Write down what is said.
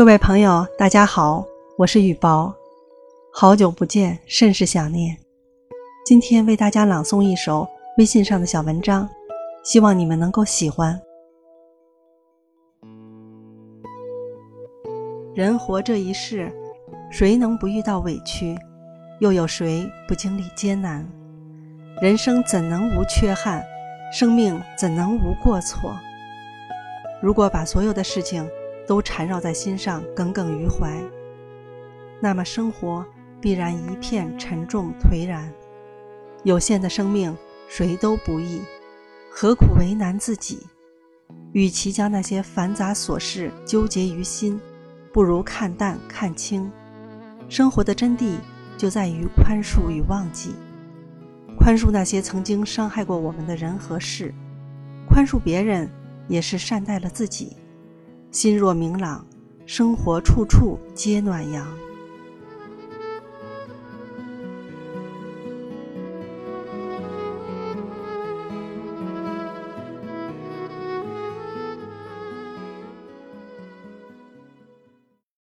各位朋友，大家好，我是雨薄，好久不见，甚是想念。今天为大家朗诵一首微信上的小文章，希望你们能够喜欢。人活这一世，谁能不遇到委屈？又有谁不经历艰难？人生怎能无缺憾？生命怎能无过错？如果把所有的事情，都缠绕在心上，耿耿于怀，那么生活必然一片沉重颓然。有限的生命，谁都不易，何苦为难自己？与其将那些繁杂琐事纠结于心，不如看淡看清。生活的真谛就在于宽恕与忘记，宽恕那些曾经伤害过我们的人和事，宽恕别人也是善待了自己。心若明朗，生活处处皆暖阳。